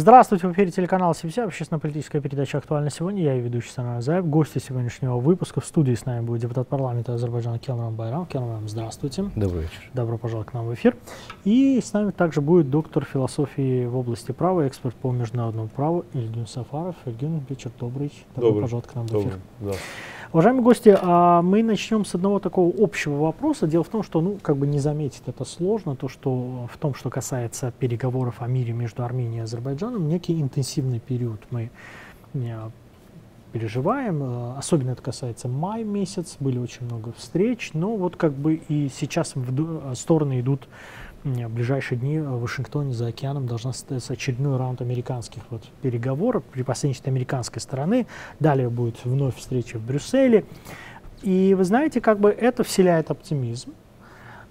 Здравствуйте, в эфире телеканала СИБСЯ, общественно-политическая передача «Актуально сегодня». Я и ведущий Санар Заев. Гости сегодняшнего выпуска в студии с нами будет депутат парламента Азербайджана Келмрам Байрам. Келмрам, здравствуйте. Добрый вечер. Добро пожаловать к нам в эфир. И с нами также будет доктор философии в области права, эксперт по международному праву Ильгин Сафаров. Ильгин, вечер добрый. Добро добрый. пожаловать к нам в эфир. Добрый. Уважаемые гости, а мы начнем с одного такого общего вопроса. Дело в том, что, ну, как бы не заметить это сложно, то, что в том, что касается переговоров о мире между Арменией и Азербайджаном, некий интенсивный период мы э, переживаем. Э, особенно это касается май месяц, были очень много встреч, но вот как бы и сейчас в стороны идут в ближайшие дни в Вашингтоне за океаном должна состояться очередной раунд американских вот переговоров при посредничестве американской стороны. Далее будет вновь встреча в Брюсселе. И вы знаете, как бы это вселяет оптимизм.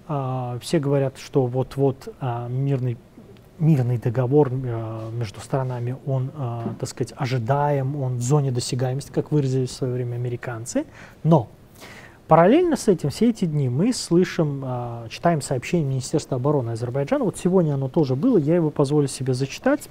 А, все говорят, что вот-вот а, мирный мирный договор а, между сторонами, он, а, так сказать, ожидаем, он в зоне досягаемости, как выразились в свое время американцы. Но Параллельно с этим все эти дни мы слышим, э, читаем сообщение Министерства обороны Азербайджана. Вот сегодня оно тоже было, я его позволю себе зачитать.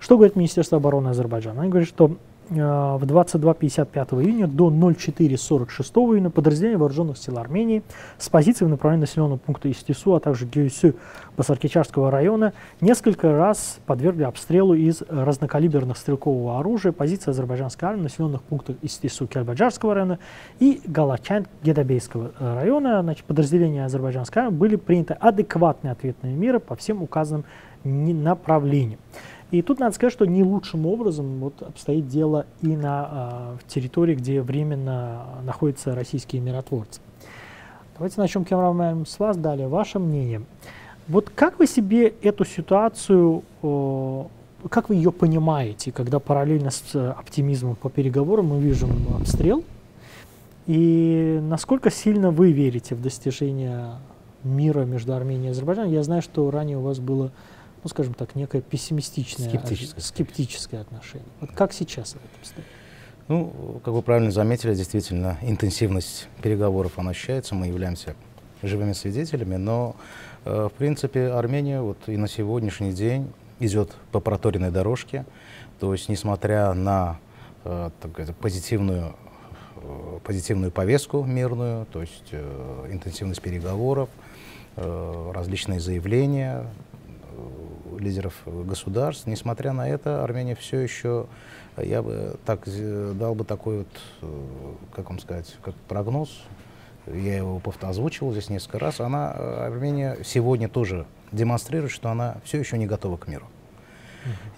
Что говорит Министерство обороны Азербайджана? Они говорят, что в 22.55 июня до 04.46 июня подразделения вооруженных сил Армении с позиции в направлении населенного пункта Истису, а также Геюсю Басаркичарского района несколько раз подвергли обстрелу из разнокалиберных стрелкового оружия позиции азербайджанской армии в населенных пунктах Истису Кельбаджарского района и Галачан Гедабейского э, района. Значит, подразделения азербайджанской армии были приняты адекватные ответные меры по всем указанным направлениям. И тут надо сказать, что не лучшим образом вот обстоит дело и на э, территории, где временно находятся российские миротворцы. Давайте начнем, Кемраман, с вас далее. Ваше мнение. Вот как вы себе эту ситуацию, э, как вы ее понимаете, когда параллельно с оптимизмом по переговорам мы видим обстрел? И насколько сильно вы верите в достижение мира между Арменией и Азербайджаном? Я знаю, что ранее у вас было ну, скажем так, некое пессимистичное, скептическое, скептическое отношение. Вот как сейчас это обстоит? Ну, как вы правильно заметили, действительно, интенсивность переговоров, она ощущается, мы являемся живыми свидетелями, но, э, в принципе, Армения вот и на сегодняшний день идет по проторенной дорожке, то есть, несмотря на э, так позитивную э, позитивную повестку мирную, то есть э, интенсивность переговоров, э, различные заявления, лидеров государств. Несмотря на это, Армения все еще, я бы так дал бы такой вот, э, как вам сказать, как прогноз, я его озвучивал здесь несколько раз, она, э, Армения сегодня тоже демонстрирует, что она все еще не готова к миру.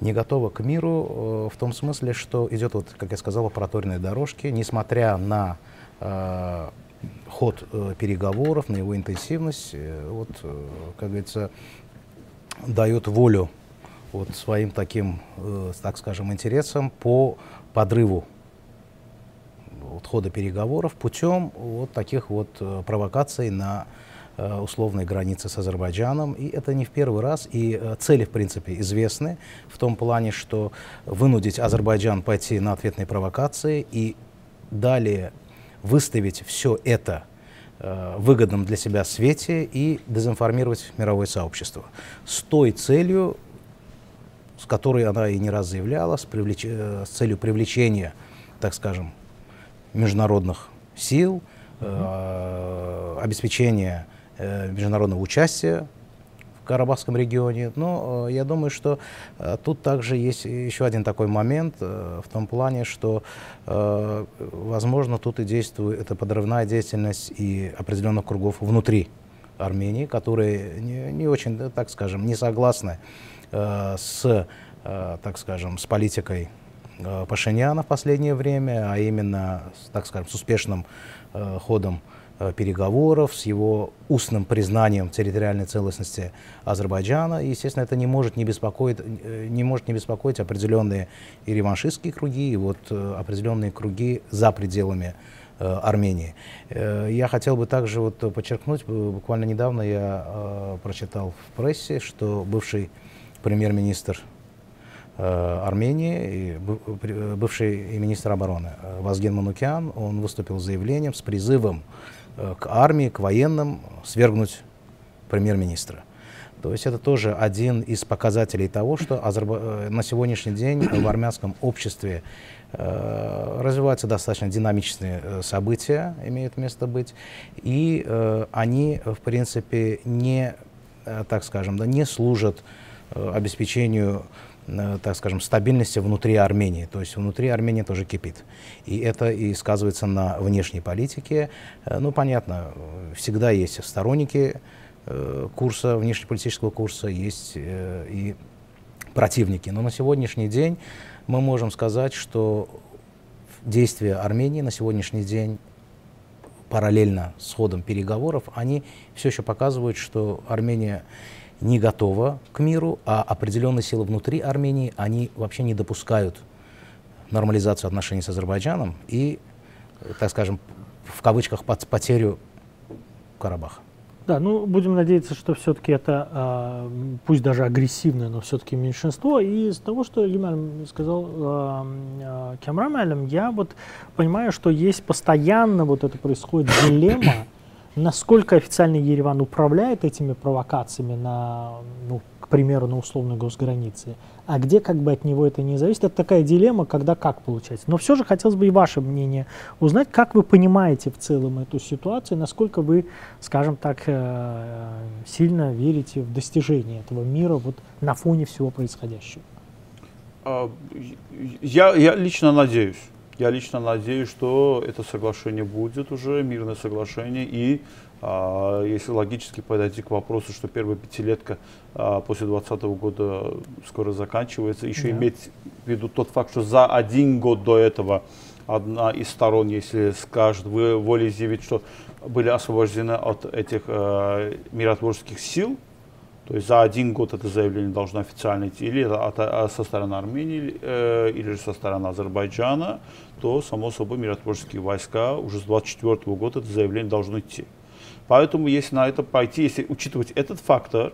Не готова к миру э, в том смысле, что идет, вот, как я сказал, по проторенной дорожке, несмотря на э, ход э, переговоров, на его интенсивность, э, вот, э, как говорится, дает волю вот своим таким, э, так скажем, интересам по подрыву вот, хода переговоров путем вот таких вот э, провокаций на э, условной границе с Азербайджаном. И это не в первый раз. И э, цели, в принципе, известны в том плане, что вынудить Азербайджан пойти на ответные провокации и далее выставить все это выгодном для себя свете и дезинформировать мировое сообщество. С той целью, с которой она и не раз заявляла, с, привлеч... э, с целью привлечения, так скажем, международных сил, э, обеспечения э, международного участия Карабахском регионе. Но э, я думаю, что э, тут также есть еще один такой момент э, в том плане, что, возможно, тут и действует эта подрывная деятельность и определенных кругов внутри Армении, которые не, не очень, так скажем, не согласны с, так скажем, с политикой Пашиняна в последнее время, а именно, так скажем, с успешным ходом переговоров, с его устным признанием территориальной целостности Азербайджана. И, естественно, это не может не беспокоить, э, не может не беспокоить определенные и реваншистские круги, и вот э, определенные круги за пределами Армении. Я хотел бы также вот подчеркнуть, буквально недавно я прочитал в прессе, что бывший премьер-министр Армении, бывший министр обороны Вазген Манукян, он выступил с заявлением, с призывом Э, к армии, к военным свергнуть премьер-министра. То есть это тоже один из показателей того, что Азерба... Э, на сегодняшний день в армянском обществе э, развиваются достаточно динамичные э, события, имеют место быть, и э, они, в принципе, не, э, так скажем, да, не служат э, обеспечению Э, так скажем, стабильности внутри Армении. То есть внутри Армении тоже кипит. И это и сказывается на внешней политике. Э, ну, понятно, всегда есть сторонники э, курса, внешнеполитического курса, есть и противники. Но на сегодняшний день мы можем сказать, что действия Армении на сегодняшний день параллельно с ходом переговоров, они все еще показывают, что Армения не готова к миру, а определенные силы внутри Армении, они вообще не допускают нормализацию отношений с Азербайджаном и, так скажем, в кавычках, под потерю Карабаха. Да, ну будем надеяться, что все-таки это, э, пусть даже агрессивное, но все-таки меньшинство. И из того, что Лиман сказал э, э, Кемрамелем, я вот понимаю, что есть постоянно вот это происходит дилемма Насколько официально Ереван управляет этими провокациями на, ну, к примеру, на условной госгранице, а где как бы от него это не зависит, это такая дилемма, когда как получается. Но все же хотелось бы и ваше мнение узнать, как вы понимаете в целом эту ситуацию, насколько вы, скажем так, э, сильно верите в достижение этого мира вот на фоне всего происходящего. А, я, я лично надеюсь. Я лично надеюсь, что это соглашение будет уже, мирное соглашение. И а, если логически подойти к вопросу, что первая пятилетка а, после 2020 года скоро заканчивается, еще да. иметь в виду тот факт, что за один год до этого одна из сторон, если скажет, вы волеизъявить, что были освобождены от этих э, миротворческих сил, то есть за один год это заявление должно официально идти или от, со стороны Армении, э, или же со стороны Азербайджана, то, само собой, миротворческие войска уже с 24 года это заявление должно идти. Поэтому, если на это пойти, если учитывать этот фактор,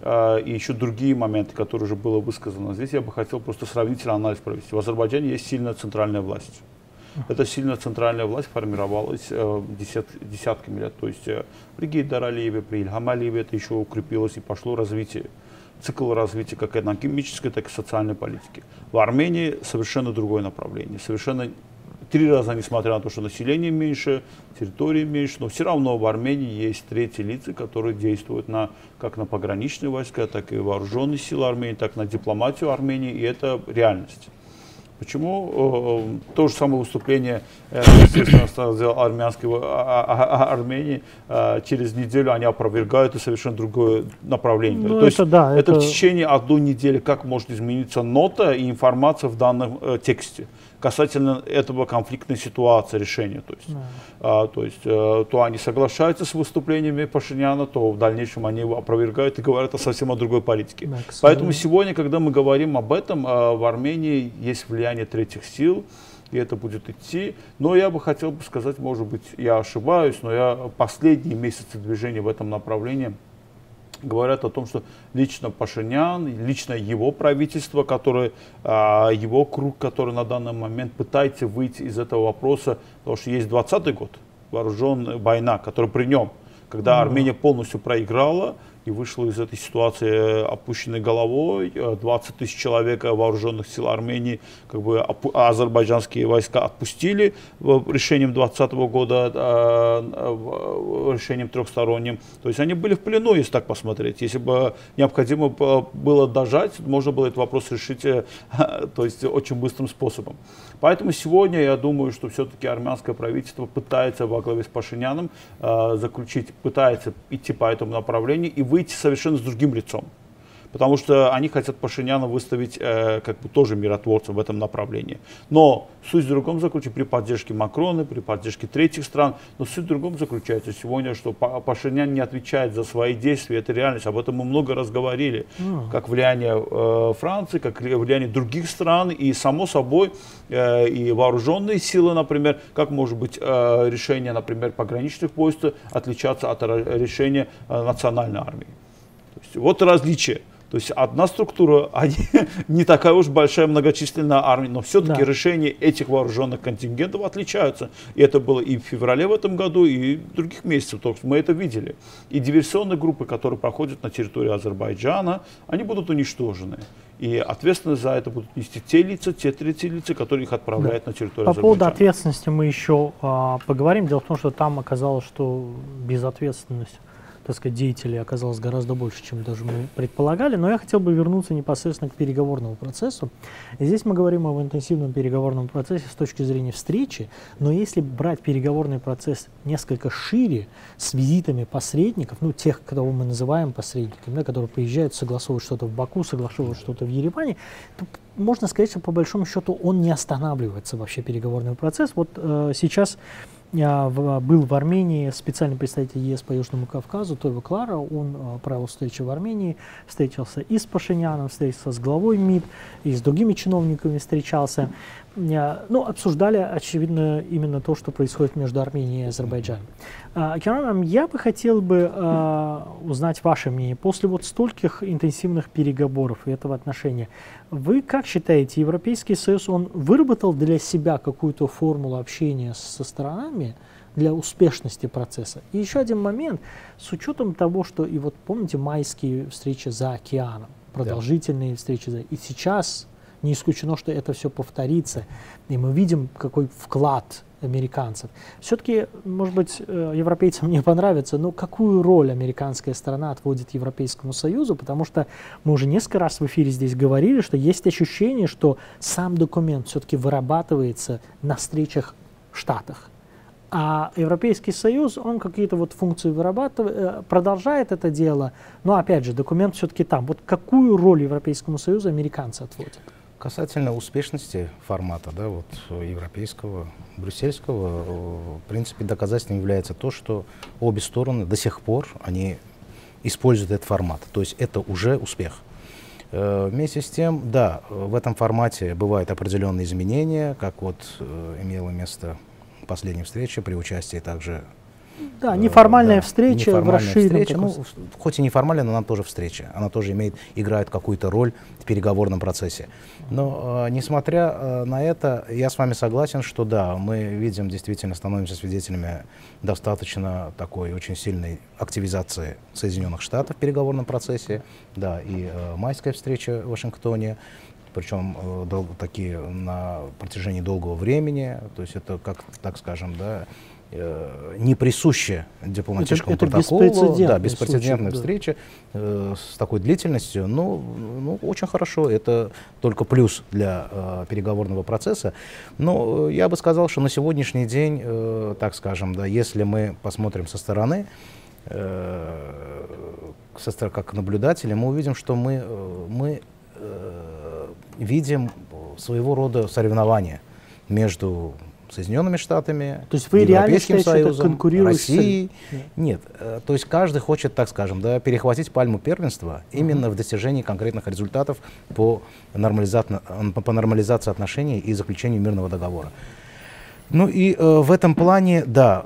э, и еще другие моменты, которые уже было высказано здесь, я бы хотел просто сравнительный анализ провести. В Азербайджане есть сильная центральная власть. Эта сильная центральная власть формировалась э, десят, десятками лет. То есть э, при Гейдар Алиеве, при Ильхам Алиеве это еще укрепилось и пошло развитие цикл развития как экономической, так и социальной политики. В Армении совершенно другое направление. Совершенно три раза, несмотря на то, что население меньше, территории меньше, но все равно в Армении есть третьи лица, которые действуют на, как на пограничные войска, так и вооруженные силы Армении, так и на дипломатию Армении, и это реальность. Почему э, то же самое выступление, э, естественно, сделал армянской а, а, а, Армении, э, через неделю они опровергают и совершенно другое направление. Ну, то это, есть да, это, это в течение одной недели, как может измениться нота и информация в данном э, тексте касательно этого конфликтной ситуации решения. То есть, yeah. а, то, есть э, то они соглашаются с выступлениями Пашиняна, то в дальнейшем они его опровергают и говорят о совсем о другой политике. Yeah, Поэтому сегодня, когда мы говорим об этом, э, в Армении есть влияние третьих сил, и это будет идти. Но я бы хотел бы сказать, может быть, я ошибаюсь, но я последние месяцы движения в этом направлении – говорят о том, что лично Пашинян, лично его правительство, которое, а, его круг, который на данный момент пытается выйти из этого вопроса, потому что есть 20 год, вооруженная война, которая при нем, когда Армения полностью проиграла, и вышла из этой ситуации э, опущенной головой. 20 э, тысяч человек вооруженных сил Армении, как бы азербайджанские войска отпустили решением 2020 года, э, решением трехсторонним. То есть они были в плену, если так посмотреть. Если бы необходимо было дожать, можно было этот вопрос решить то есть, очень быстрым способом. Поэтому сегодня я думаю, что все-таки армянское правительство пытается во главе с Пашиняном заключить, пытается идти по этому направлению и выйти совершенно с другим лицом. Потому что они хотят Пашиняна выставить э, как бы тоже миротворцем в этом направлении. Но суть в другом заключается при поддержке Макрона, при поддержке третьих стран. Но суть в другом заключается сегодня, что Пашинян не отвечает за свои действия. Это реальность. Об этом мы много раз говорили. Mm. Как влияние э, Франции, как влияние других стран. И само собой э, и вооруженные силы, например, как может быть э, решение, например, пограничных войск отличаться от решения э, национальной армии. То есть, вот различие. То есть одна структура, они, не такая уж большая многочисленная армия, но все-таки да. решения этих вооруженных контингентов отличаются. И это было и в феврале в этом году, и в других месяцах. То есть мы это видели. И диверсионные группы, которые проходят на территории Азербайджана, они будут уничтожены. И ответственность за это будут нести те лица, те третьи лица, которые их отправляют да. на территорию По поводу ответственности мы еще а, поговорим. Дело в том, что там оказалось, что безответственность так сказать, деятелей оказалось гораздо больше, чем даже мы предполагали. Но я хотел бы вернуться непосредственно к переговорному процессу. Здесь мы говорим об интенсивном переговорном процессе с точки зрения встречи, но если брать переговорный процесс несколько шире, с визитами посредников, ну, тех, кого мы называем посредниками, да, которые приезжают, согласовывают что-то в Баку, согласовывают что-то в Ереване, то можно сказать, что по большому счету он не останавливается вообще переговорный процесс. Вот э, сейчас в, был в Армении специальный представитель ЕС по Южному Кавказу, Тойва Клара, он а, провел встречу в Армении, встретился и с Пашиняном, встретился с главой МИД, и с другими чиновниками встречался. Ну, обсуждали, очевидно, именно то, что происходит между Арменией и Азербайджаном. А, Керам, я бы хотел бы а, узнать ваше мнение. После вот стольких интенсивных переговоров и этого отношения, вы как считаете, Европейский Союз, он выработал для себя какую-то формулу общения со сторонами для успешности процесса? И еще один момент, с учетом того, что, и вот помните, майские встречи за океаном, продолжительные да. встречи, за... и сейчас не исключено, что это все повторится, и мы видим, какой вклад американцев. Все-таки, может быть, э, европейцам не понравится, но какую роль американская сторона отводит Европейскому Союзу, потому что мы уже несколько раз в эфире здесь говорили, что есть ощущение, что сам документ все-таки вырабатывается на встречах в Штатах. А Европейский Союз, он какие-то вот функции вырабатывает, э, продолжает это дело, но опять же, документ все-таки там. Вот какую роль Европейскому Союзу американцы отводят? Касательно успешности формата, да, вот европейского, брюссельского, в принципе, доказательством является то, что обе стороны до сих пор они используют этот формат. То есть это уже успех. Э, вместе с тем, да, в этом формате бывают определенные изменения, как вот э, имело место последняя встреча при участии также да, неформальная да, встреча неформальная в встреча, ну, хоть и неформальная, но она тоже встреча. Она тоже имеет, играет какую-то роль в переговорном процессе. Но, э, несмотря э, на это, я с вами согласен, что да, мы видим, действительно становимся свидетелями достаточно такой очень сильной активизации Соединенных Штатов в переговорном процессе. Да, и э, майская встреча в Вашингтоне, причем э, дол- такие на протяжении долгого времени. То есть это, как так скажем, да, не присуще дипломатическому это, это протоколу, да, беспрецедентная случай, встреча да. э, с такой длительностью, ну, ну, очень хорошо, это только плюс для э, переговорного процесса. Но э, я бы сказал, что на сегодняшний день, э, так скажем, да, если мы посмотрим со стороны, э, со, как наблюдатели, мы увидим, что мы, э, мы э, видим своего рода соревнования между Соединенными Штатами, то есть вы Европейским считаете, Союзом, Россией. Нет. Нет, э, то есть каждый хочет, так скажем, да, перехватить пальму первенства именно uh-huh. в достижении конкретных результатов по, нормализа... по нормализации отношений и заключению мирного договора. Ну и э, в этом плане, да,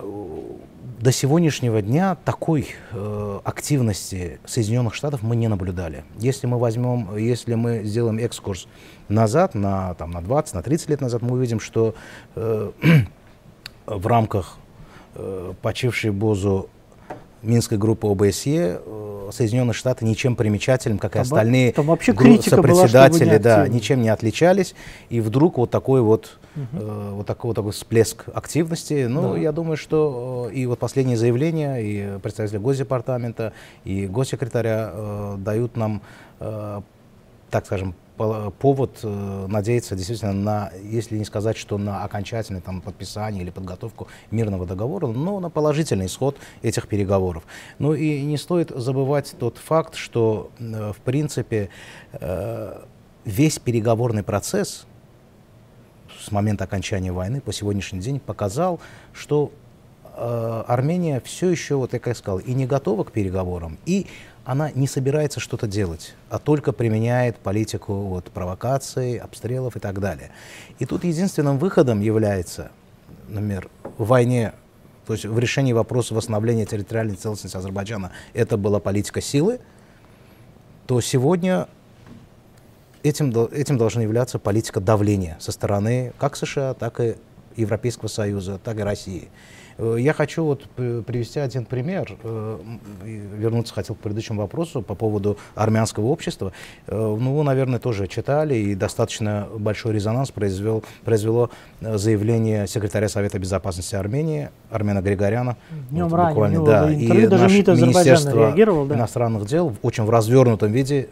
до сегодняшнего дня такой э, активности Соединенных Штатов мы не наблюдали. Если мы возьмем, если мы сделаем экскурс назад, на, там, на 20, на 30 лет назад, мы увидим, что э, в рамках э, почившей Бозу Минской группы ОБСЕ э, Соединенные Штаты ничем примечательным, как и остальные там вообще сопредседатели, была, да, ничем не отличались. И вдруг вот такой вот, угу. э, вот такой вот такой всплеск активности. Ну, да. я думаю, что э, и вот последние заявления и представителя Госдепартамента, и госсекретаря э, дают нам, э, так скажем, повод э, надеяться действительно на, если не сказать, что на окончательное там, подписание или подготовку мирного договора, но на положительный исход этих переговоров. Ну и не стоит забывать тот факт, что э, в принципе э, весь переговорный процесс с момента окончания войны по сегодняшний день показал, что Армения все еще, вот я как сказал, и не готова к переговорам, и она не собирается что-то делать, а только применяет политику вот, провокаций, обстрелов и так далее. И тут единственным выходом является, например, в войне, то есть в решении вопроса восстановления территориальной целостности Азербайджана, это была политика силы, то сегодня этим, этим должна являться политика давления со стороны как США, так и Европейского Союза, так и России. Э, я хочу вот привести один пример, э, вернуться хотел к предыдущему вопросу по поводу армянского общества. Э, ну, вы, наверное, тоже читали, и достаточно большой резонанс произвел, произвело заявление секретаря Совета Безопасности Армении Армена Григоряна. Днем вот, буквально, да, и даже МИД Министерство реагировал, да? иностранных дел очень в развернутом виде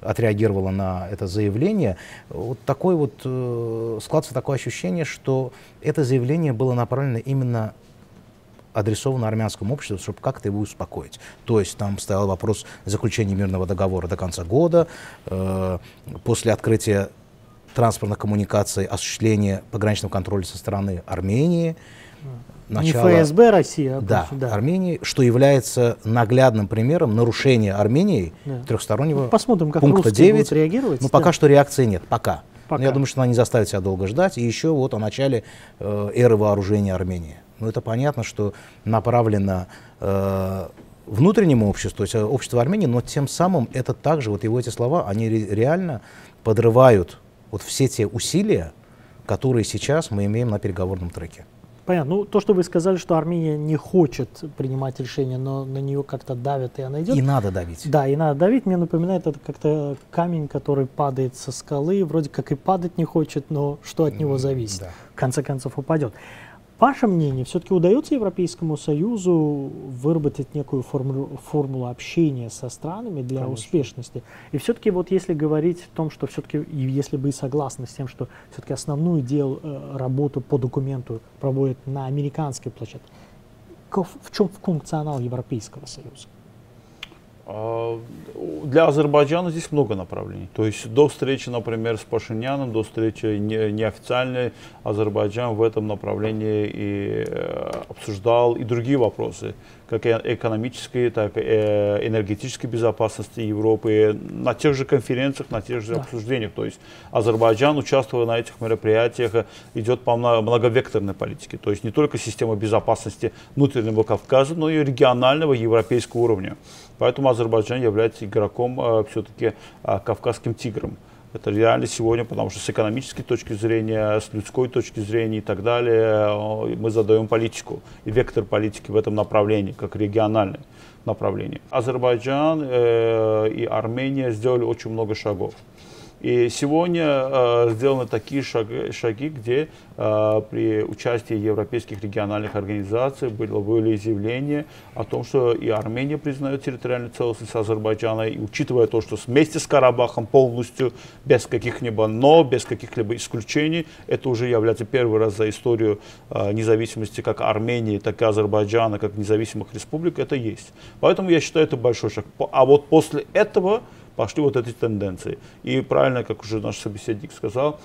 отреагировала на это заявление, вот такой вот э, складывается такое ощущение, что это заявление было направлено именно адресовано армянскому обществу, чтобы как-то его успокоить. То есть там стоял вопрос заключения мирного договора до конца года, э, после открытия транспортных коммуникаций, осуществления пограничного контроля со стороны Армении, начала... Не ФСБ России, а да, да. Армении, что является наглядным примером нарушения Арменией да. трехстороннего ну, Посмотрим, как пункта 9. Будут реагировать. Но да. пока что реакции нет, пока. пока. Но я думаю, что она не заставит себя долго ждать. И еще вот о начале э, эры вооружения Армении. Ну, это понятно, что направлено э, внутреннему обществу, то есть э, обществу Армении, но тем самым это также, вот его эти слова, они реально подрывают вот все те усилия, которые сейчас мы имеем на переговорном треке. Понятно. Ну, то, что вы сказали, что Армения не хочет принимать решения, но на нее как-то давят, и она идет. И надо давить. Да, и надо давить. Мне напоминает это как-то камень, который падает со скалы, вроде как и падать не хочет, но что от него зависит? Да. В конце концов упадет. Ваше мнение, все-таки удается Европейскому Союзу выработать некую формулу, формулу общения со странами для Конечно. успешности? И все-таки вот если говорить о том, что все-таки, если бы согласны с тем, что все-таки основную дел, э, работу по документу проводят на американской площадке, в чем функционал Европейского Союза? А, для Азербайджана здесь много направлений. То есть до встречи, например, с Пашиняном, до встречи неофициальной, Азербайджан в этом направлении и э, обсуждал и другие вопросы, как экономической, так и э, энергетической безопасности Европы, на тех же конференциях, на тех же да. обсуждениях. То есть Азербайджан, участвуя на этих мероприятиях, идет по многовекторной политике. То есть не только система безопасности внутреннего Кавказа, но и регионального европейского уровня. Поэтому Азербайджан является игроком э, все-таки э, кавказским тигром. Это реально сегодня, потому что с экономической точки зрения, с людской точки зрения и так далее, э, мы задаем политику и вектор политики в этом направлении, как региональное направление. Азербайджан э, и Армения сделали очень много шагов. И сегодня э, сделаны такие шаги, шаги где э, при участии европейских региональных организаций было, были заявления о том, что и Армения признает территориальную целостность Азербайджана, и учитывая то, что вместе с Карабахом полностью, без каких-либо но, без каких-либо исключений, это уже является первый раз за историю э, независимости как Армении, так и Азербайджана, как независимых республик, это есть. Поэтому я считаю, это большой шаг. А вот после этого пошли вот эти тенденции. И правильно, как уже наш собеседник сказал,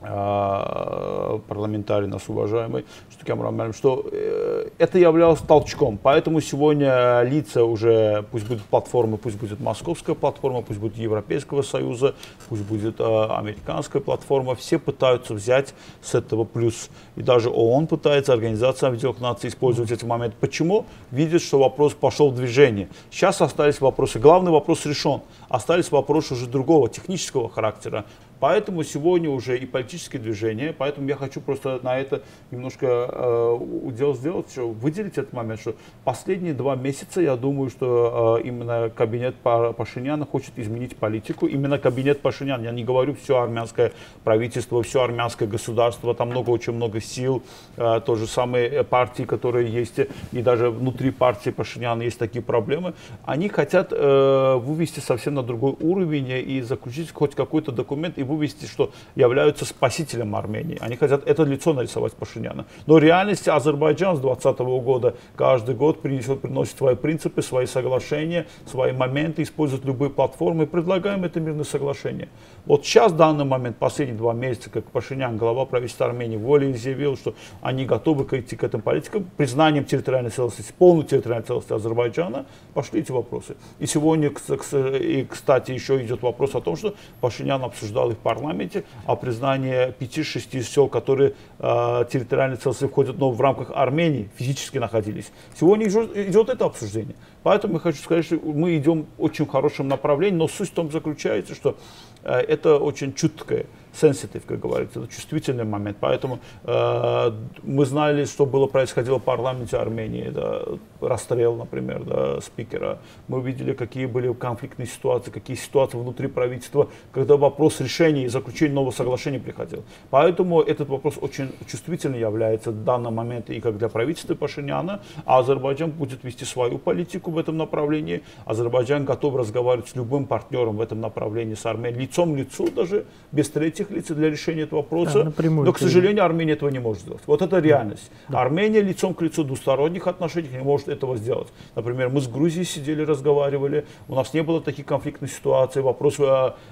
парламентарий нас уважаемый, что, Кэмерон, что э, это являлось толчком. Поэтому сегодня лица уже, пусть будет платформа, пусть будет московская платформа, пусть будет Европейского Союза, пусть будет э, американская платформа, все пытаются взять с этого плюс. И даже ООН пытается, Организация Объединенных Наций использовать этот момент. Почему? Видит, что вопрос пошел в движение. Сейчас остались вопросы. Главный вопрос решен. Остались вопросы уже другого, технического характера. Поэтому сегодня уже и политические движения, поэтому я хочу просто на это немножко э, удел сделать, что выделить этот момент, что последние два месяца, я думаю, что э, именно кабинет Пашиняна хочет изменить политику, именно кабинет Пашиняна, я не говорю все армянское правительство, все армянское государство, там много, очень много сил, э, то же самое партии, которые есть, и даже внутри партии Пашиняна есть такие проблемы, они хотят э, вывести совсем на другой уровень и заключить хоть какой-то документ и вывести, что являются спасителем Армении. Они хотят это лицо нарисовать Пашиняна. Но в реальности Азербайджан с 2020 года каждый год принесет, приносит свои принципы, свои соглашения, свои моменты, использует любые платформы предлагаем это мирное соглашение. Вот сейчас, в данный момент, последние два месяца, как Пашинян, глава правительства Армении, волей заявил, что они готовы к идти к этим политикам, признанием территориальной целостности, полной территориальной целостности Азербайджана, пошли эти вопросы. И сегодня, и, кстати, еще идет вопрос о том, что Пашинян обсуждал и в парламенте, а признание 5-6 сел, которые э, территориально целостности входят, но в рамках Армении физически находились. Сегодня идет, идет это обсуждение. Поэтому я хочу сказать, что мы идем в очень хорошем направлении, но суть в том заключается, что э, это очень чуткое sensitive, как говорится, это чувствительный момент. Поэтому э, мы знали, что было происходило в парламенте Армении, да, расстрел, например, да, спикера. Мы видели, какие были конфликтные ситуации, какие ситуации внутри правительства, когда вопрос решения и заключения нового соглашения приходил. Поэтому этот вопрос очень чувствительный является в данный момент и как для правительства Пашиняна, а Азербайджан будет вести свою политику в этом направлении. Азербайджан готов разговаривать с любым партнером в этом направлении, с Арменией, лицом к лицу даже, без третьих лиц для решения этого вопроса. Да, но, к сожалению, Армения этого не может сделать. Вот это реальность. Да. Армения лицом к лицу двусторонних отношений не может этого сделать. Например, мы с Грузией сидели, разговаривали, у нас не было таких конфликтных ситуаций, вопросы,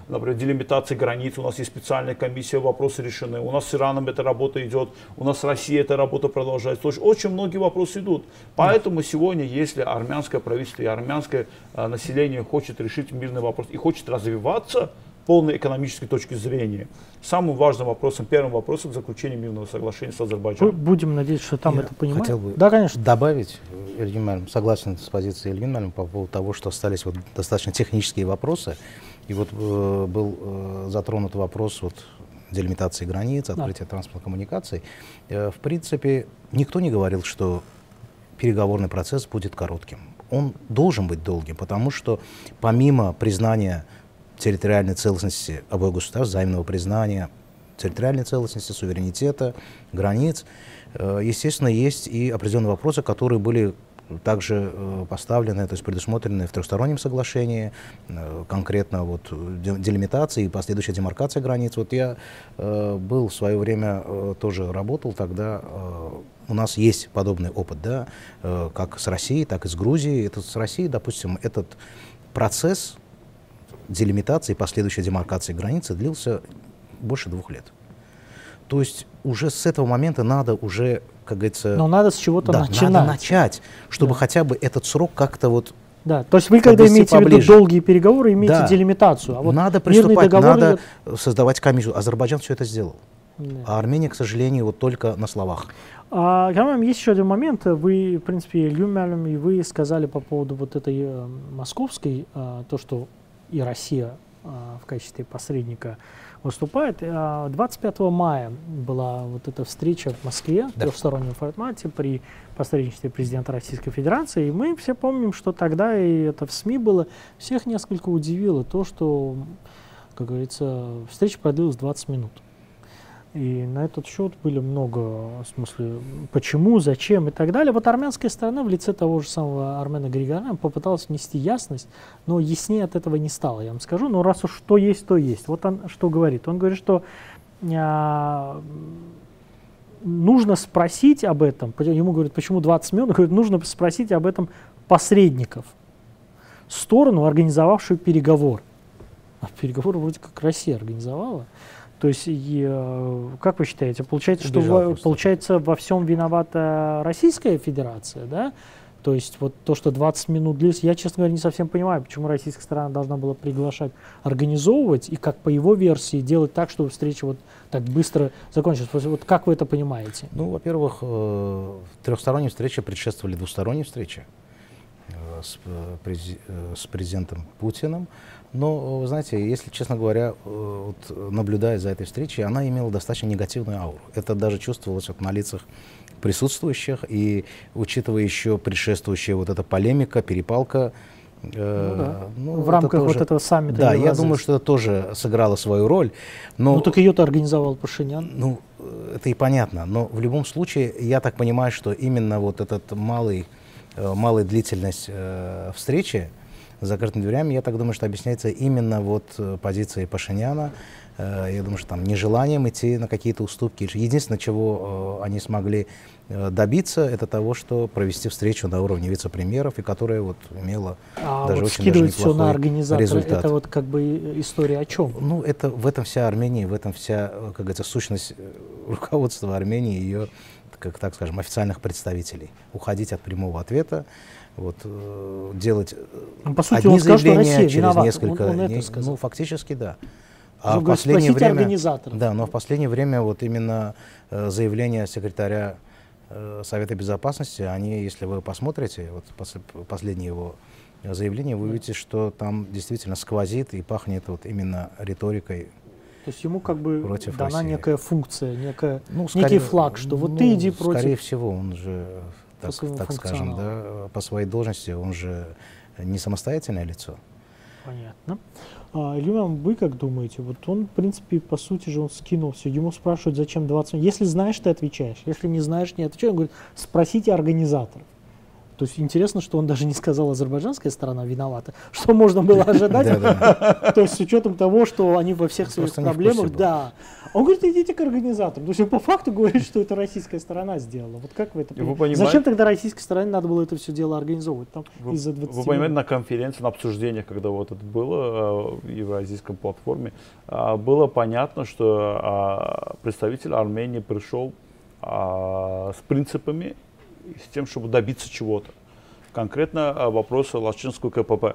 например, делимитации границ, у нас есть специальная комиссия, вопросы решены, у нас с Ираном эта работа идет, у нас с Россией эта работа продолжается. Очень многие вопросы идут. Поэтому сегодня, если армянское правительство и армянское а, население хочет решить мирный вопрос и хочет развиваться, полной экономической точки зрения. Самым важным вопросом, первым вопросом заключения мирного соглашения с Азербайджаном. Будем надеяться, что там Я это понимают. хотел бы да, конечно. добавить, Ильгин согласен с позицией Ильгин по поводу того, что остались вот достаточно технические вопросы. И вот э, был э, затронут вопрос вот, делимитации границ, открытия да. транспортных коммуникаций. Э, в принципе, никто не говорил, что переговорный процесс будет коротким. Он должен быть долгим, потому что помимо признания территориальной целостности обоих государств, взаимного признания территориальной целостности, суверенитета, границ. Э, естественно, есть и определенные вопросы, которые были также э, поставлены, то есть предусмотрены в трехстороннем соглашении, э, конкретно вот делимитация и последующая демаркация границ. Вот я был в свое время, тоже работал тогда, у нас есть подобный опыт, да, как с Россией, так и с Грузией. Это с Россией, допустим, этот процесс делимитации и последующей демаркации границы длился больше двух лет. То есть уже с этого момента надо уже, как говорится... Но надо с чего-то да, начинать. надо начать, чтобы да. хотя бы этот срок как-то вот да, то есть вы, когда имеете поближе. в виду долгие переговоры, имеете да. делимитацию. А вот надо приступать, надо идет... создавать комиссию. Азербайджан все это сделал. Да. А Армения, к сожалению, вот только на словах. А, Камам, есть еще один момент. Вы, в принципе, Люмялем, и вы сказали по поводу вот этой э, московской, э, то, что и Россия а, в качестве посредника выступает. 25 а, мая была вот эта встреча в Москве в трехстороннем формате при посредничестве президента Российской Федерации. И мы все помним, что тогда и это в СМИ было. Всех несколько удивило то, что, как говорится, встреча продлилась 20 минут. И на этот счет были много, в смысле, почему, зачем и так далее. Вот армянская сторона в лице того же самого Армена Григоряна попыталась внести ясность, но яснее от этого не стало, я вам скажу. Но раз уж что есть, то есть. Вот он что говорит. Он говорит, что а, нужно спросить об этом. Ему говорят, почему 20 минут? Говорит, нужно спросить об этом посредников. Сторону, организовавшую переговор. А переговоры вроде как Россия организовала. То есть, и, э, как вы считаете, получается, что во, получается во всем виновата Российская Федерация, да? То есть вот то, что 20 минут длилось, я, честно говоря, не совсем понимаю, почему российская сторона должна была приглашать, организовывать, и как по его версии делать так, чтобы встреча вот так быстро закончилась. Вот как вы это понимаете? Ну, во-первых, э, трехсторонние встречи предшествовали двусторонней встрече э, с, с президентом Путиным. Но, вы знаете, если, честно говоря, э, вот, наблюдая за этой встречей, она имела достаточно негативную ауру. Это даже чувствовалось вот на лицах присутствующих, и учитывая еще предшествующая вот эта полемика, перепалка, э, ну, да. ну, в рамках тоже, вот этого саммита. Да, я думаю, что это тоже сыграло свою роль. Но, ну, так ее-то организовал Пашинян. Ну, это и понятно. Но в любом случае, я так понимаю, что именно вот этот малый, э, малая длительность э, встречи, закрытыми дверями, я так думаю, что объясняется именно вот э, позицией Пашиняна. Э, я думаю, что там нежеланием идти на какие-то уступки. Единственное, чего э, они смогли добиться, это того, что провести встречу на уровне вице-премьеров, и которая вот имела а даже вот очень даже все на организатора, результат. это вот как бы история о чем? Ну, это в этом вся Армения, в этом вся, как говорится, сущность руководства Армении, ее, как так скажем, официальных представителей. Уходить от прямого ответа, вот, э, делать ну, по сути, одни он сказал, заявления что Россия через виновата. несколько он. Ну, фактически, да. А в последнее время, организаторов. Да, но в последнее время вот именно э, заявление секретаря э, Совета Безопасности, они, если вы посмотрите, вот пос, последнее его заявление, вы увидите, что там действительно сквозит и пахнет вот именно риторикой то есть ему как бы против дана России. некая функция, некая, ну, скорее, некий флаг, что вот ну, ты иди против. Скорее всего, он же, так, так скажем, да, по своей должности, он же не самостоятельное лицо. Понятно. А, Ильюм, вы как думаете? Вот он, в принципе, по сути же, он скинул все. Ему спрашивают, зачем 20 минут. Если знаешь, ты отвечаешь. Если не знаешь, не отвечаешь. Он говорит, спросите организаторов. То есть интересно, что он даже не сказал, азербайджанская сторона виновата. Что можно было ожидать? То есть с учетом того, что они во всех своих проблемах, да. Он говорит, идите к организаторам. То есть он по факту говорит, что это российская сторона сделала. Вот как вы это понимаете? Зачем тогда российской стороне надо было это все дело организовывать? Там из-за 20 Вы понимаете, на конференции, на обсуждениях, когда вот это было э, в евразийской платформе, э, было понятно, что э, представитель Армении пришел с принципами с тем, чтобы добиться чего-то. Конкретно вопроса Лачинского КПП.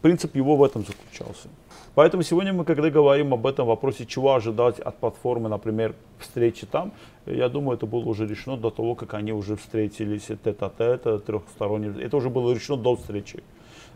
Принцип его в этом заключался. Поэтому сегодня мы, когда говорим об этом вопросе, чего ожидать от платформы, например, встречи там, я думаю, это было уже решено до того, как они уже встретились тет-а-тет, трехсторонне. Это уже было решено до встречи.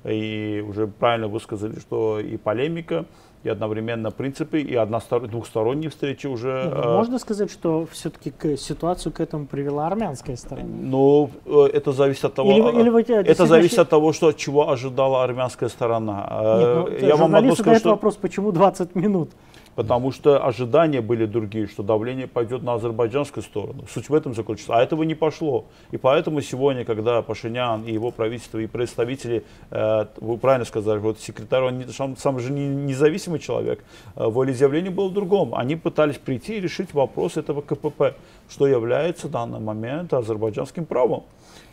И уже правильно вы сказали, что и полемика, и одновременно принципы, и одностор... двухсторонние встречи уже. Э, можно сказать, что все-таки к ситуацию к этому привела армянская сторона? Ну, э, это зависит от того, или, или вы, это зависит от того, что чего ожидала армянская сторона. Нет, ну, Я вам могу сказать, что... вопрос, почему 20 минут? Потому что ожидания были другие, что давление пойдет на азербайджанскую сторону. Суть в этом заключается. А этого не пошло. И поэтому сегодня, когда Пашинян и его правительство, и представители, э, вы правильно сказали, вот секретарь, он сам, сам же не, независимый человек, э, волеизъявление было в другом. Они пытались прийти и решить вопрос этого КПП, что является в данный момент азербайджанским правом.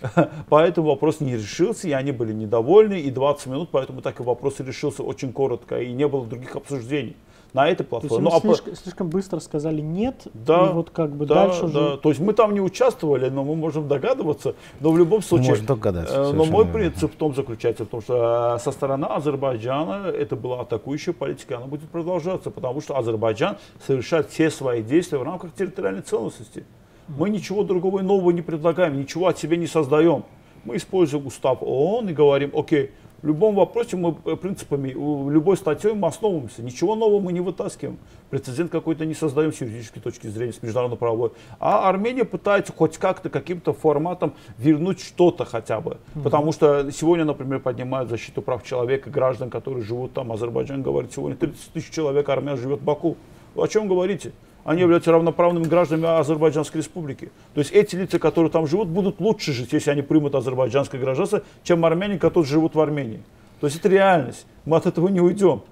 Поэтому вопрос не решился, и они были недовольны, и 20 минут, поэтому так и вопрос решился очень коротко, и не было других обсуждений на этой платформе. То есть ну, слишком, а... слишком быстро сказали нет, да, и вот как бы да, дальше да. уже... То есть мы там не участвовали, но мы можем догадываться, но в любом случае... Можно догадаться. Э, но мой принцип в том заключается, в том, что э, со стороны Азербайджана это была атакующая политика, она будет продолжаться, потому что Азербайджан совершает все свои действия в рамках территориальной целостности. Мы ничего другого и нового не предлагаем, ничего от себя не создаем. Мы используем устав ООН и говорим, окей, в любом вопросе мы э, принципами, любой статьей мы основываемся. Ничего нового мы не вытаскиваем. Прецедент какой-то не создаем с юридической точки зрения, с международно-правовой. А Армения пытается хоть как-то, каким-то форматом вернуть что-то хотя бы. Mm-hmm. Потому что сегодня, например, поднимают защиту прав человека, граждан, которые живут там. Азербайджан говорит, сегодня 30 тысяч человек армян живет в Баку. О чем говорите? они являются равноправными гражданами Азербайджанской республики. То есть эти лица, которые там живут, будут лучше жить, если они примут азербайджанское гражданство, чем армяне, которые живут в Армении. То есть это реальность. Мы от этого не уйдем.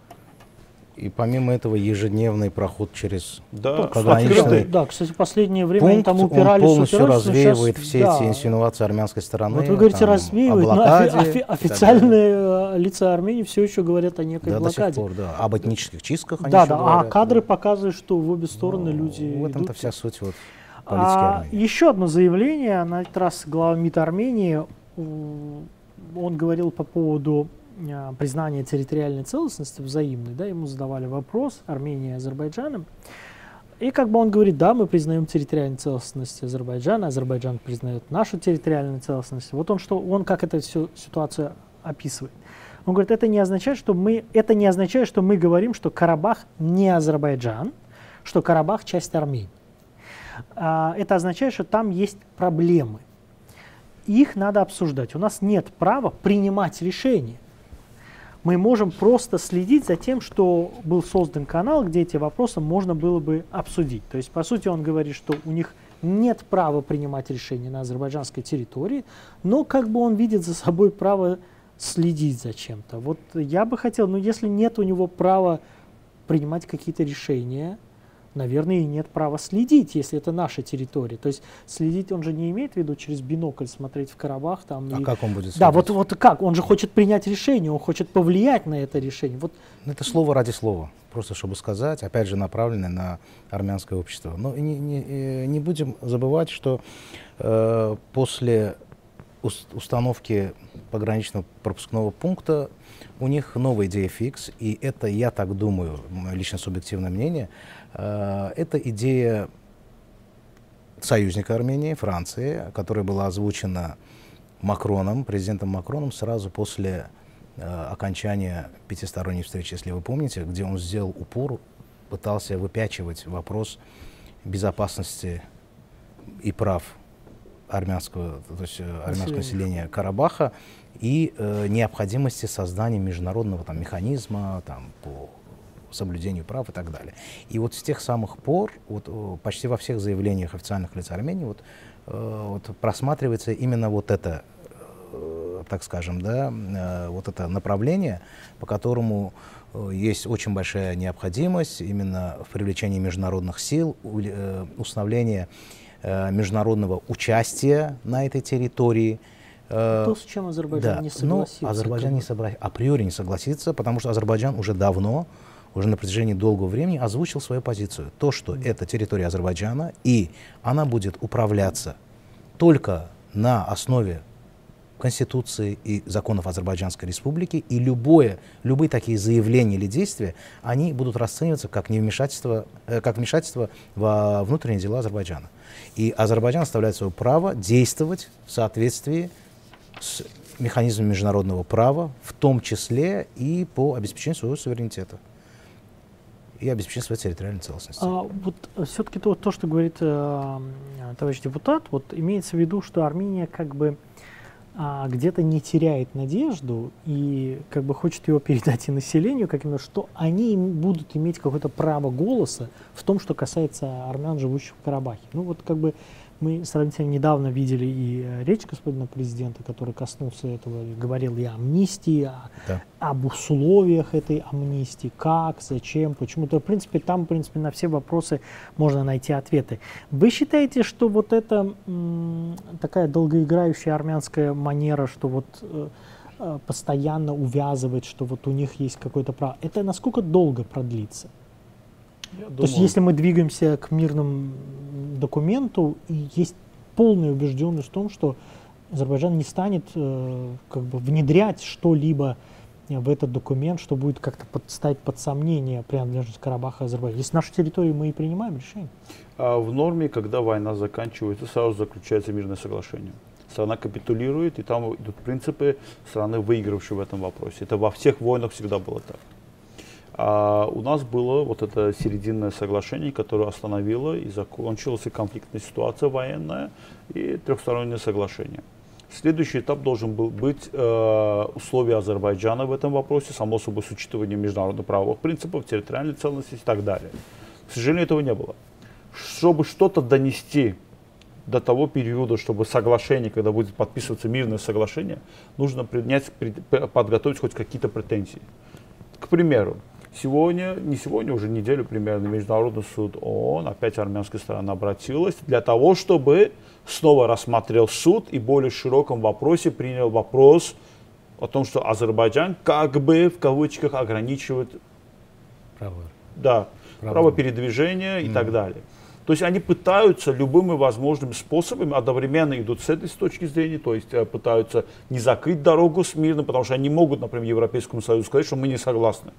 И помимо этого ежедневный проход через да, пограничный Да, кстати, последнее время пункт, они там упирались. Он полностью упирались, развеивает сейчас, все да. эти инсинуации армянской стороны. Вот вы говорите, развеивает, но офи- офи- официальные лица Армении все еще говорят о некой да, блокаде. До сих пор, да. Об этнических чистках они Да, да, говорят, а кадры да. показывают, что в обе стороны ну, люди В этом-то вся суть вот а, Еще одно заявление, на этот раз глава МИД Армении, он говорил по поводу а, признания территориальной целостности взаимной, да, ему задавали вопрос Армения и Азербайджаном. И как бы он говорит, да, мы признаем территориальную целостность Азербайджана, Азербайджан признает нашу территориальную целостность. Вот он что, он как эту всю ситуацию описывает. Он говорит, это не означает, что мы, это не означает, что мы говорим, что Карабах не Азербайджан, что Карабах часть Армении. А, это означает, что там есть проблемы. Их надо обсуждать. У нас нет права принимать решения мы можем просто следить за тем, что был создан канал, где эти вопросы можно было бы обсудить. То есть, по сути, он говорит, что у них нет права принимать решения на азербайджанской территории, но как бы он видит за собой право следить за чем-то. Вот я бы хотел, но если нет у него права принимать какие-то решения, наверное, и нет права следить, если это наша территория. То есть следить он же не имеет в виду через бинокль смотреть в Карабах. Там, а и... как он будет следить? Да, вот, вот как? Он же хочет принять решение, он хочет повлиять на это решение. Вот... Ну, это слово ради слова, просто чтобы сказать, опять же, направленное на армянское общество. Но не, не, э, не будем забывать, что э, после установки пограничного пропускного пункта у них новая идея фикс, и это, я так думаю, мое лично субъективное мнение, это идея союзника Армении, Франции, которая была озвучена Макроном, президентом Макроном сразу после э, окончания пятисторонней встречи, если вы помните, где он сделал упор, пытался выпячивать вопрос безопасности и прав армянского, то есть э, армянского населения. Карабаха и э, необходимости создания международного там, механизма там, по соблюдению прав и так далее. И вот с тех самых пор, вот, э, почти во всех заявлениях официальных лиц Армении вот, э, вот, просматривается именно вот это, э, так скажем, да, вот это направление, по которому есть очень большая необходимость именно в привлечении международных сил, установления э, международного участия на этой территории, То, с чем Азербайджан да, не согласится. Но Азербайджан не собра... априори не согласится, потому что Азербайджан уже давно, уже на протяжении долгого времени озвучил свою позицию. То, что это территория Азербайджана, и она будет управляться только на основе Конституции и законов Азербайджанской Республики, и любое, любые такие заявления или действия, они будут расцениваться как, невмешательство, э, как вмешательство во внутренние дела Азербайджана. И Азербайджан оставляет свое право действовать в соответствии с механизмом международного права, в том числе и по обеспечению своего суверенитета и обеспечению своей территориальной целостности. А, вот все-таки то, то, что говорит э, товарищ депутат, вот имеется в виду, что Армения как бы а, где-то не теряет надежду и как бы хочет его передать и населению, как именно, что они будут иметь какое-то право голоса в том, что касается армян, живущих в Карабахе. Ну вот как бы мы сравнительно недавно видели и э, речь господина президента, который коснулся этого, говорил и о амнистии, да. об условиях этой амнистии, как, зачем, почему. То, в принципе, там, в принципе, на все вопросы можно найти ответы. Вы считаете, что вот эта такая долгоиграющая армянская манера, что вот э, э, постоянно увязывать, что вот у них есть какое-то право, это насколько долго продлится? То есть, если мы двигаемся к мирному документу, и есть полная убежденность в том, что Азербайджан не станет э, как бы внедрять что-либо в этот документ, что будет как-то под, ставить под сомнение принадлежность Карабаха Азербайджана. Если нашу территорию мы и принимаем решение. А в норме, когда война заканчивается, сразу заключается мирное соглашение. Страна капитулирует, и там идут принципы страны, выигравшей в этом вопросе. Это во всех войнах всегда было так. А у нас было вот это серединное соглашение, которое остановило и закончилась конфликтная ситуация военная и трехстороннее соглашение. Следующий этап должен был быть э, условия Азербайджана в этом вопросе, само собой с учитыванием международных правовых принципов, территориальной целостности и так далее. К сожалению, этого не было. Чтобы что-то донести до того периода, чтобы соглашение, когда будет подписываться мирное соглашение, нужно принять, подготовить хоть какие-то претензии. К примеру, Сегодня, не сегодня, уже неделю примерно, Международный суд ООН, опять армянская сторона обратилась, для того, чтобы снова рассмотрел суд и в более широком вопросе принял вопрос о том, что Азербайджан как бы в кавычках ограничивает право, да, право. право передвижения и mm. так далее. То есть они пытаются любыми возможными способами, одновременно идут с этой точки зрения, то есть э, пытаются не закрыть дорогу с мирным, потому что они могут, например, Европейскому Союзу сказать, что мы не согласны.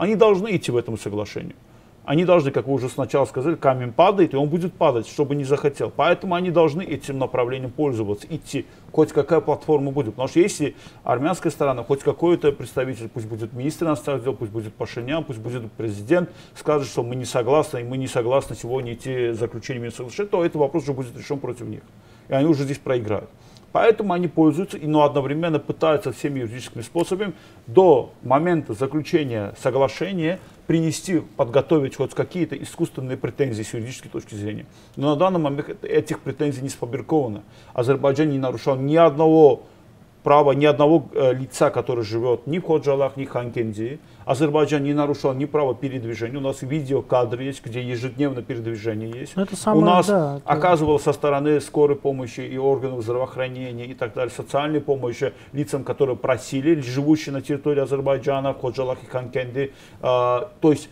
Они должны идти в этом соглашению. Они должны, как вы уже сначала сказали, камень падает, и он будет падать, чтобы не захотел. Поэтому они должны этим направлением пользоваться, идти, хоть какая платформа будет. Потому что если армянская сторона, хоть какой-то представитель, пусть будет министр иностранных дел, пусть будет Пашинян, пусть будет президент, скажет, что мы не согласны, и мы не согласны сегодня идти заключением соглашения, то этот вопрос уже будет решен против них. И они уже здесь проиграют. Поэтому они пользуются, но одновременно пытаются всеми юридическими способами до момента заключения соглашения принести, подготовить хоть какие-то искусственные претензии с юридической точки зрения. Но на данный момент этих претензий не сфабриковано. Азербайджан не нарушал ни одного права ни одного э, лица, который живет ни в Ходжалах, ни в Ханкенди. Азербайджан не нарушал ни права передвижения. У нас видеокадры есть, где ежедневно передвижение есть. Это самое, У нас да, это... оказывалось со стороны скорой помощи и органов здравоохранения и так далее, социальной помощи лицам, которые просили, живущие на территории Азербайджана, в Ходжалах и Ханкенди. А, то есть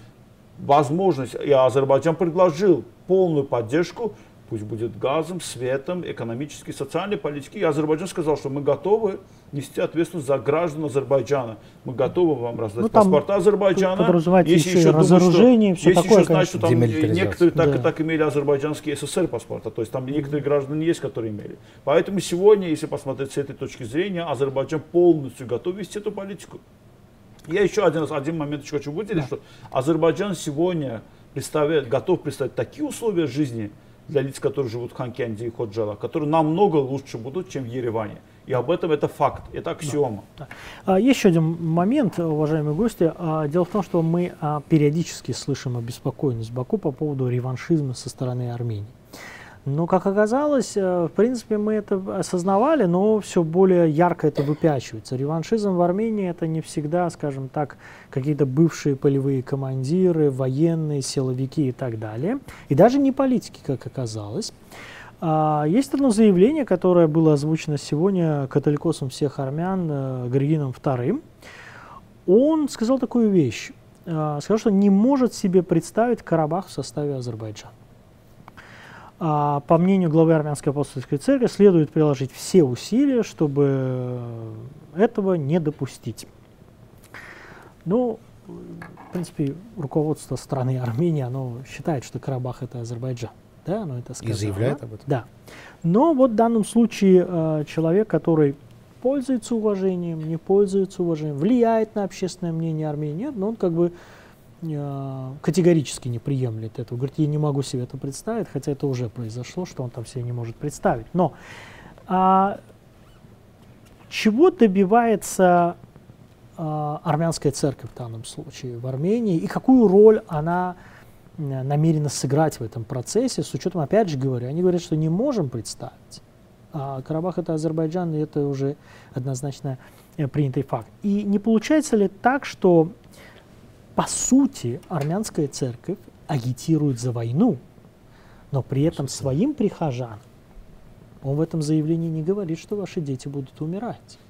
возможность, и Азербайджан предложил полную поддержку пусть будет газом, светом, экономической, социальной, политической. И Азербайджан сказал, что мы готовы нести ответственность за граждан Азербайджана. Мы готовы вам раздать ну, паспорта Азербайджана. Если еще, еще разоружение, думают, что, все такое, еще знать, что там некоторые так да. и так имели азербайджанские СССР паспорта. То есть там некоторые граждане есть, которые имели. Поэтому сегодня, если посмотреть с этой точки зрения, Азербайджан полностью готов вести эту политику. Я еще один, один момент еще хочу выделить, да. что Азербайджан сегодня представляет, готов представить такие условия жизни для лиц, которые живут в Ханкенде и Ходжала, которые намного лучше будут, чем в Ереване. И об этом это факт, это аксиома. Да, да. А, еще один момент, уважаемые гости. А, дело в том, что мы а, периодически слышим обеспокоенность Баку по поводу реваншизма со стороны Армении. Но, как оказалось, э, в принципе, мы это осознавали, но все более ярко это выпячивается. Реваншизм в Армении это не всегда, скажем так, какие-то бывшие полевые командиры, военные, силовики и так далее. И даже не политики, как оказалось. А, есть одно заявление, которое было озвучено сегодня католикосом всех армян э, Григином II. Он сказал такую вещь. Э, сказал, что не может себе представить Карабах в составе Азербайджана. А, по мнению главы Армянской апостольской церкви, следует приложить все усилия, чтобы этого не допустить. Ну, в принципе, руководство страны Армении, оно считает, что Карабах это Азербайджан. Да, оно это сказано. И заявляет об этом. Да. Но вот в данном случае э, человек, который пользуется уважением, не пользуется уважением, влияет на общественное мнение Армении, нет, но он как бы Э, категорически не приемлет этого. Говорит, я не могу себе это представить, хотя это уже произошло, что он там себе не может представить. Но а, чего добивается а, армянская церковь в данном случае в Армении и какую роль она э, намерена сыграть в этом процессе, с учетом, опять же говорю, они говорят, что не можем представить. А Карабах это Азербайджан, и это уже однозначно э, принятый факт. И не получается ли так, что по сути, армянская церковь агитирует за войну, но при этом своим прихожанам он в этом заявлении не говорит, что ваши дети будут умирать.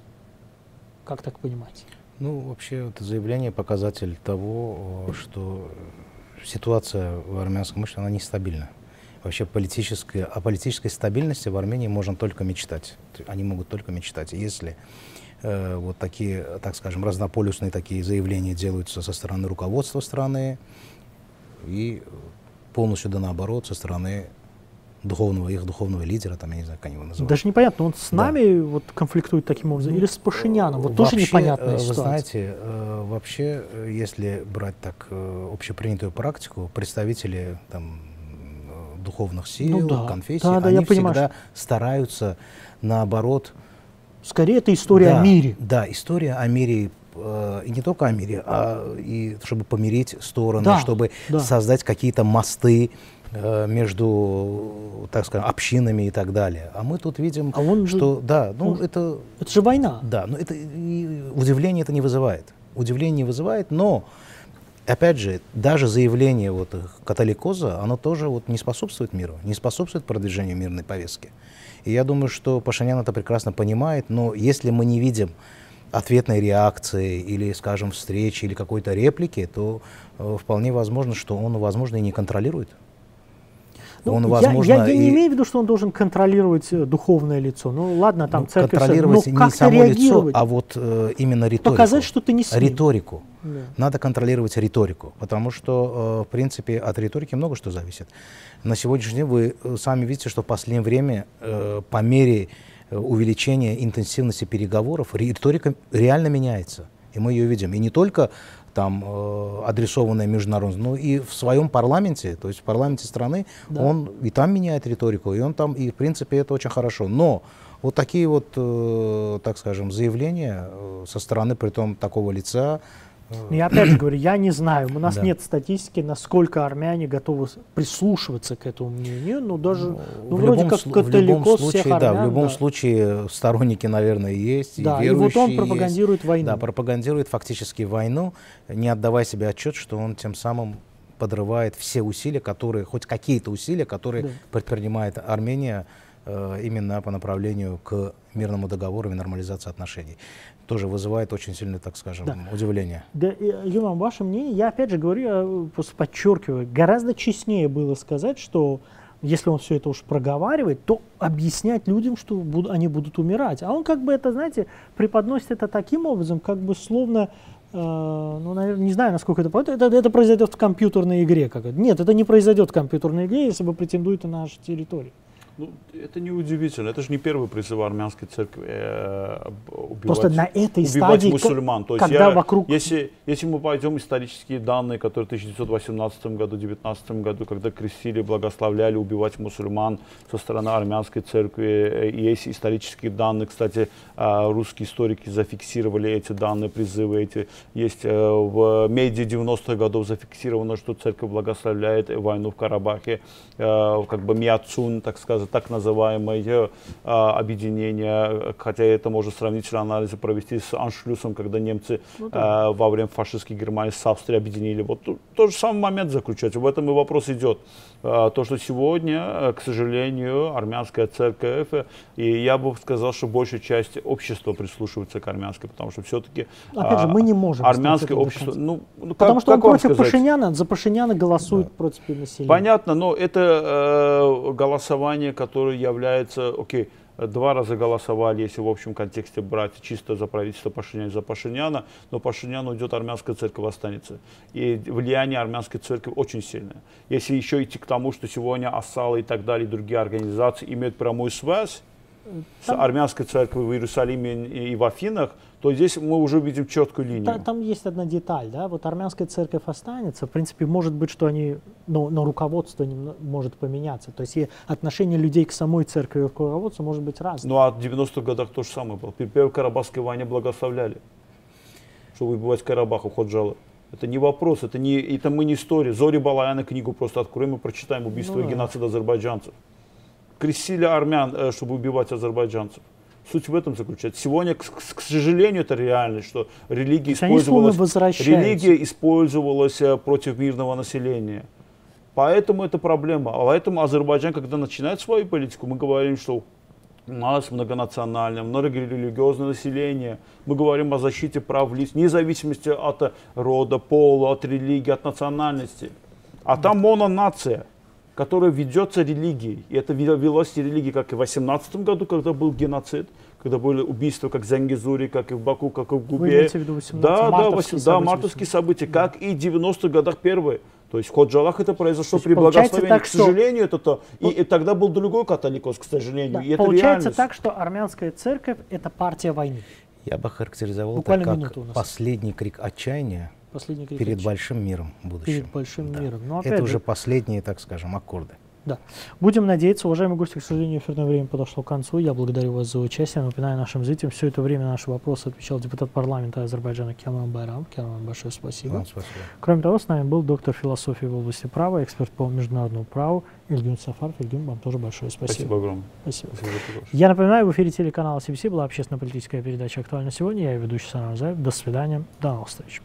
Как так понимать? Ну, вообще, это заявление показатель того, что ситуация в армянском обществе, она нестабильна. Вообще политическая, о политической стабильности в Армении можно только мечтать. Они могут только мечтать. Если Э, вот такие, так скажем, разнополюсные такие заявления делаются со стороны руководства страны и полностью да наоборот со стороны духовного, их духовного лидера, там, я не знаю, как его называют. Даже непонятно, он с нами да. вот конфликтует таким образом, или с Пашиняном, вот вообще, тоже непонятная вы ситуация. знаете, э, вообще, если брать так э, общепринятую практику, представители там, духовных сил, ну, да. конфессий, да, да, они всегда понимаю, стараются, наоборот, Скорее, это история да, о мире. Да, история о мире э, и не только о мире, а и чтобы помирить стороны, да, чтобы да. создать какие-то мосты э, между, так скажем, общинами и так далее. А мы тут видим, а он что, же, да, ну он, это... Это же война. Да, но это удивление это не вызывает. Удивление не вызывает, но опять же, даже заявление вот католикоза, оно тоже вот не способствует миру, не способствует продвижению мирной повестки. И я думаю, что Пашинян это прекрасно понимает, но если мы не видим ответной реакции или, скажем, встречи или какой-то реплики, то э, вполне возможно, что он, возможно, и не контролирует. Ну, он, возможно, я, я, я не имею в виду, что он должен контролировать э, духовное лицо. Ну ладно, там ну, церковь... Контролировать ну, не само лицо, а вот э, именно риторику. Показать, что ты не с Риторику. Да. Надо контролировать риторику, потому что, э, в принципе, от риторики много что зависит. На сегодняшний день вы э, сами видите, что в последнее время э, по мере э, увеличения интенсивности переговоров риторика реально меняется. И мы ее видим. И не только там э, адресованное международно, но и в своем парламенте, то есть в парламенте страны, да. он и там меняет риторику, и он там, и в принципе это очень хорошо. Но вот такие вот, э, так скажем, заявления э, со стороны, при том такого лица, но я опять же говорю, я не знаю, у нас да. нет статистики, насколько армяне готовы прислушиваться к этому мнению, но даже, ну, ну вроде как католикос случае, всех армян. Да, в любом да. случае сторонники, наверное, есть, да, и верующие и вот он пропагандирует есть, войну. Да, пропагандирует фактически войну, не отдавая себе отчет, что он тем самым подрывает все усилия, которые, хоть какие-то усилия, которые да. предпринимает Армения именно по направлению к мирному договору и нормализации отношений тоже вызывает очень сильное, так скажем, да. удивление. Да, Юмам, ваше мнение, я опять же говорю, я просто подчеркиваю, гораздо честнее было сказать, что если он все это уж проговаривает, то объяснять людям, что буд, они будут умирать. А он как бы это, знаете, преподносит это таким образом, как бы словно, э, ну, наверное, не знаю, насколько это, это, это произойдет в компьютерной игре. Как. Нет, это не произойдет в компьютерной игре, если бы претендует на нашу территорию. Ну, это не удивительно. Это же не первый призыв армянской церкви э, убивать, Просто на этой убивать стадии, мусульман. То есть когда я, вокруг... если, если мы пойдем исторические данные, которые в 1918 году, 19 году, когда крестили, благословляли убивать мусульман со стороны армянской церкви, э, есть исторические данные. Кстати, э, русские историки зафиксировали эти данные, призывы эти. Есть э, в медиа 90-х годов зафиксировано, что церковь благословляет войну в Карабахе, как бы миацун, так сказать, так называемое а, объединение, хотя это можно сравнительно анализы провести с Аншлюсом, когда немцы ну, да. а, во время фашистской Германии с Австрией объединили. Вот тот же самый момент заключается. В этом и вопрос идет. А, то, что сегодня, э, к сожалению, армянская церковь, и я бы сказал, что большая часть общества прислушивается к армянской, потому что все-таки Опять же, мы не можем армянское общество... Ну, ну, потому как, что он против Пашиняна, за Пашиняна голосует да. против населения. Понятно, но это э, голосование, которое является, окей, два раза голосовали, если в общем контексте брать чисто за правительство Пашиняна, за Пашиняна, но Пашинян уйдет, армянская церковь останется. И влияние армянской церкви очень сильное. Если еще идти к тому, что сегодня Асала и так далее, и другие организации имеют прямую связь, с армянской церковью в Иерусалиме и в Афинах, то здесь мы уже видим четкую линию. Там, там есть одна деталь, да, вот армянская церковь останется, в принципе, может быть, что они, но, но руководство не может поменяться, то есть и отношение людей к самой церкви и к руководству может быть разным. Ну а в 90-х годах то же самое было. При Первой Карабахской войне благословляли, чтобы выбивать Карабах, уход жалы. Это не вопрос, это, не, это мы не история. Зори Балаяна книгу просто откроем и прочитаем «Убийство ну, и геноцид азербайджанцев» крестили армян, э, чтобы убивать азербайджанцев. Суть в этом заключается. Сегодня, к, к сожалению, это реальность, что религия использовалась, религия использовалась э, против мирного населения. Поэтому это проблема. А поэтому Азербайджан, когда начинает свою политику, мы говорим, что у нас многонациональное, многорелигиозное население. Мы говорим о защите прав лиц, вне зависимости от рода, пола, от религии, от национальности. А там мононация которая ведется религией. И это велось религии, как и в 18 году, когда был геноцид, когда были убийства, как в Зангизуре, как и в Баку, как и в Губе. Вы имеете в виду 18 да, да, 8, да, мартовские события, да. как и в 90-х годах первые. То есть в Ходжалах это произошло при благословении. Так, к сожалению, что... это то. И, и тогда был другой католикос, к сожалению. Да. И это Получается реальность. так, что армянская церковь это партия войны. Я бы характеризовал Буквально это как последний крик отчаяния Последний крик перед большим миром будущим. Перед большим да. миром. Но, Это же, уже последние, так скажем, аккорды. Да. Будем надеяться. Уважаемые гости, к сожалению, эфирное время подошло к концу. Я благодарю вас за участие. Напоминаю нашим зрителям, все это время на наши вопросы отвечал депутат парламента Азербайджана Кемран Байрам. Кемран, большое спасибо. Вам спасибо. Кроме того, с нами был доктор философии в области права, эксперт по международному праву Ильгюн Сафаров. Ильгюн, вам тоже большое спасибо. Спасибо огромное. Спасибо. спасибо Я напоминаю, в эфире телеканала CBC была общественно-политическая передача «Актуально сегодня». Я ведущий Санар Заев. До свидания. До новых встреч.